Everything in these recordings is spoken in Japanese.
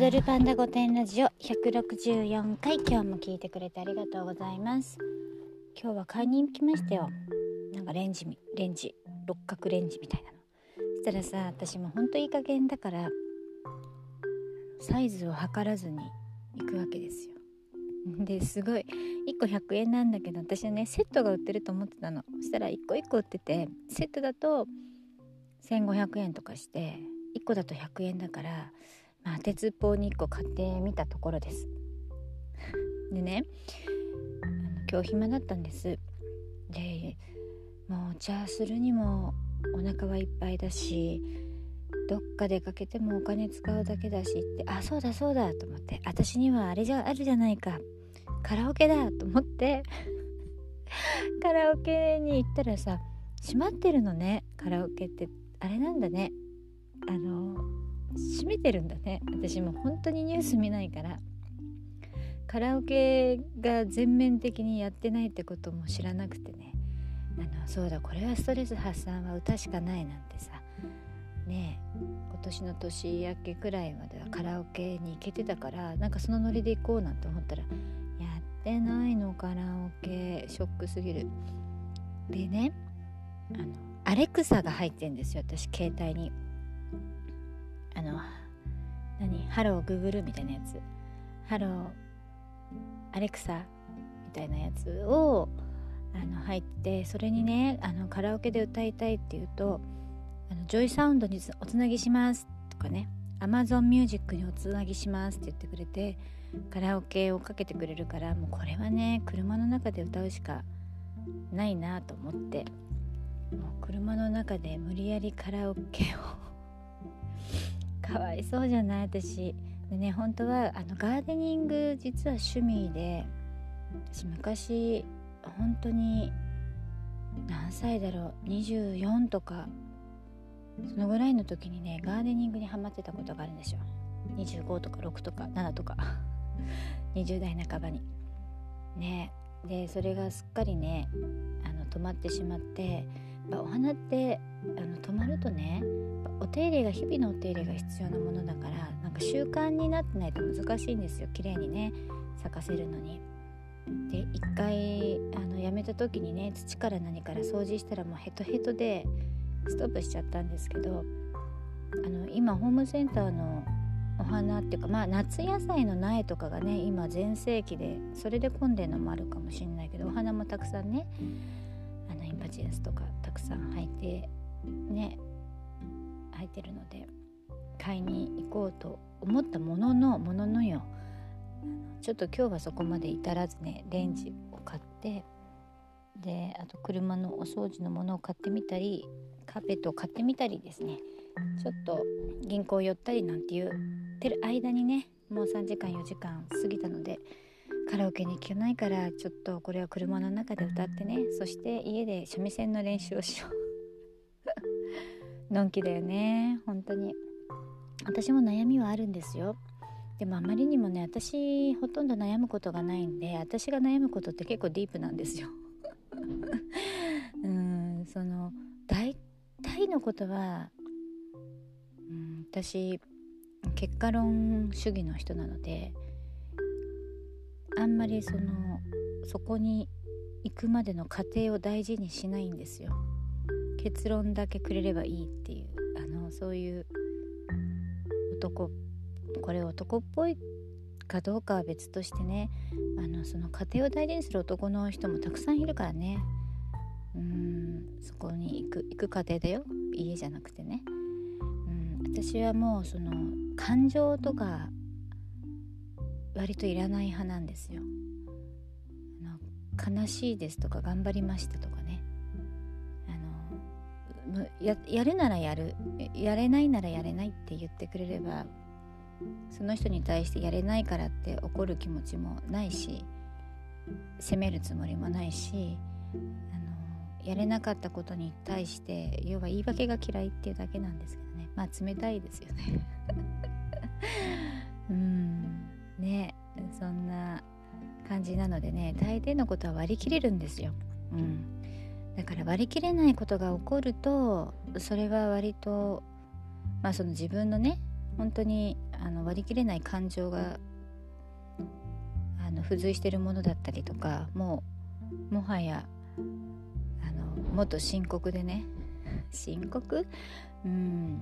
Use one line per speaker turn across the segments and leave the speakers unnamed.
ドルパンダ御殿ラジオ164回今日も聞いてくれてありがとうございます。今日は買いに行きましたよ。なんかレンジレンジ。六角レンジみたいなの。そしたらさ私もほんといい加減だからサイズを測らずに行くわけですよ。ですごい1個100円なんだけど私はねセットが売ってると思ってたの。そしたら1個1個売っててセットだと1500円とかして1個だと100円だからまあ、鉄っぽに1個買ってみたところです。でね今日暇だったんです。でもうお茶するにもお腹はいっぱいだしどっか出かけてもお金使うだけだしってあそうだそうだと思って私にはあれじゃあるじゃないか。カラオケだと思って カラオケに行ったらさ閉まってるのねカラオケって。あれなんだね。あのめてるんだね。私も本当にニュース見ないから。カラオケが全面的にやってないってことも知らなくてね。あのそうだこれはストレス発散は歌しかないなんてさ。ねえ今年の年明けくらいまではカラオケに行けてたからなんかそのノリで行こうなんて思ったらやってないのカラオケ。ショックすぎる。でねあのアレクサが入ってんですよ私携帯に。あの何？ハローグーグルみたいなやつ。ハローアレクサみたいなやつをあの入ってそれにねあのカラオケで歌いたいって言うとあのジョイサウンドにおつなぎしますとかねアマゾンミュージックにおつなぎしますって言ってくれてカラオケをかけてくれるからもうこれはね車の中で歌うしかないなと思ってもう車の中で無理やりカラオケをかわいそうじゃない？私。でね本当はあのガーデニング実は趣味で私昔本当に何歳だろう？24とかそのぐらいの時にねガーデニングにハマってたことがあるんですよ。25とか6とか7とか。20 代半ばに。ね。でそれがすっかりねあの止まってしまってお花ってあの止まるとねお手入れが日々のお手入れが必要なものだからなんか習慣になってないと難しいんですよ綺麗にね咲かせるのに。で一回あのやめた時にね土から何から掃除したらもうヘトヘトでストップしちゃったんですけどあの今ホームセンターのお花っていうかまあ夏野菜の苗とかがね今全盛期でそれで混んでるのもあるかもしれないけどお花もたくさんねあのインパチエンスとかたくさん入ってね入ってるので買いに行こうと思ったもののもののよ。ちょっと今日はそこまで至らずねレンジを買ってであと車のお掃除のものを買ってみたりカーペットを買ってみたりですね。ちょっと銀行寄ったりなんて言ってる間にねもう3時間4時間過ぎたのでカラオケに行けないからちょっとこれは車の中で歌ってね。そして家で三味線の練習をしよう。のんきだよね。本当に。私も悩みはあるんですよ。でもあまりにもね私ほとんど悩むことがないんで私が悩むことって結構ディープなんですよ。うんその大体のことは、うん、私結果論主義の人なのであんまりそのそこに行くまでの過程を大事にしないんですよ。結論だけくれればいいっていう。あのそういう男これ男っぽいかどうかは別としてね。あのその家庭を大事にする男の人もたくさんいるからね。うんそこに行く行く過程だよ。家じゃなくてね。うん私はもうその感情とか割といらない派なんですよ。あの悲しいですとか頑張りましたとかややるならやる。やれないならやれないって言ってくれればその人に対してやれないからって怒る気持ちもないし責めるつもりもないしあのやれなかったことに対して要は言い訳が嫌いっていうだけなんですけどね。まあ冷たいですよね。感じなのでね大抵のことは割り切れるんですよ。うん。だから割り切れないことが起こるとそれは割とまあその自分のね本当にあの割り切れない感情があの付随してるものだったりとかもうもはやあのもっと深刻でね 深刻？うん。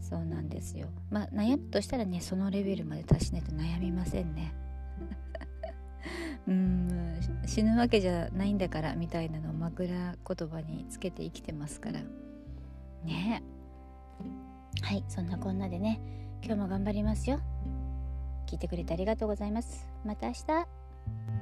そうなんですよ。まあ悩むとしたらねそのレベルまで達しないと悩みませんね。死ぬわけじゃないんだからみたいなのを枕言葉につけて生きてますから。ね。はいそんなこんなでね今日も頑張りますよ。聞いてくれてありがとうございます。また明日。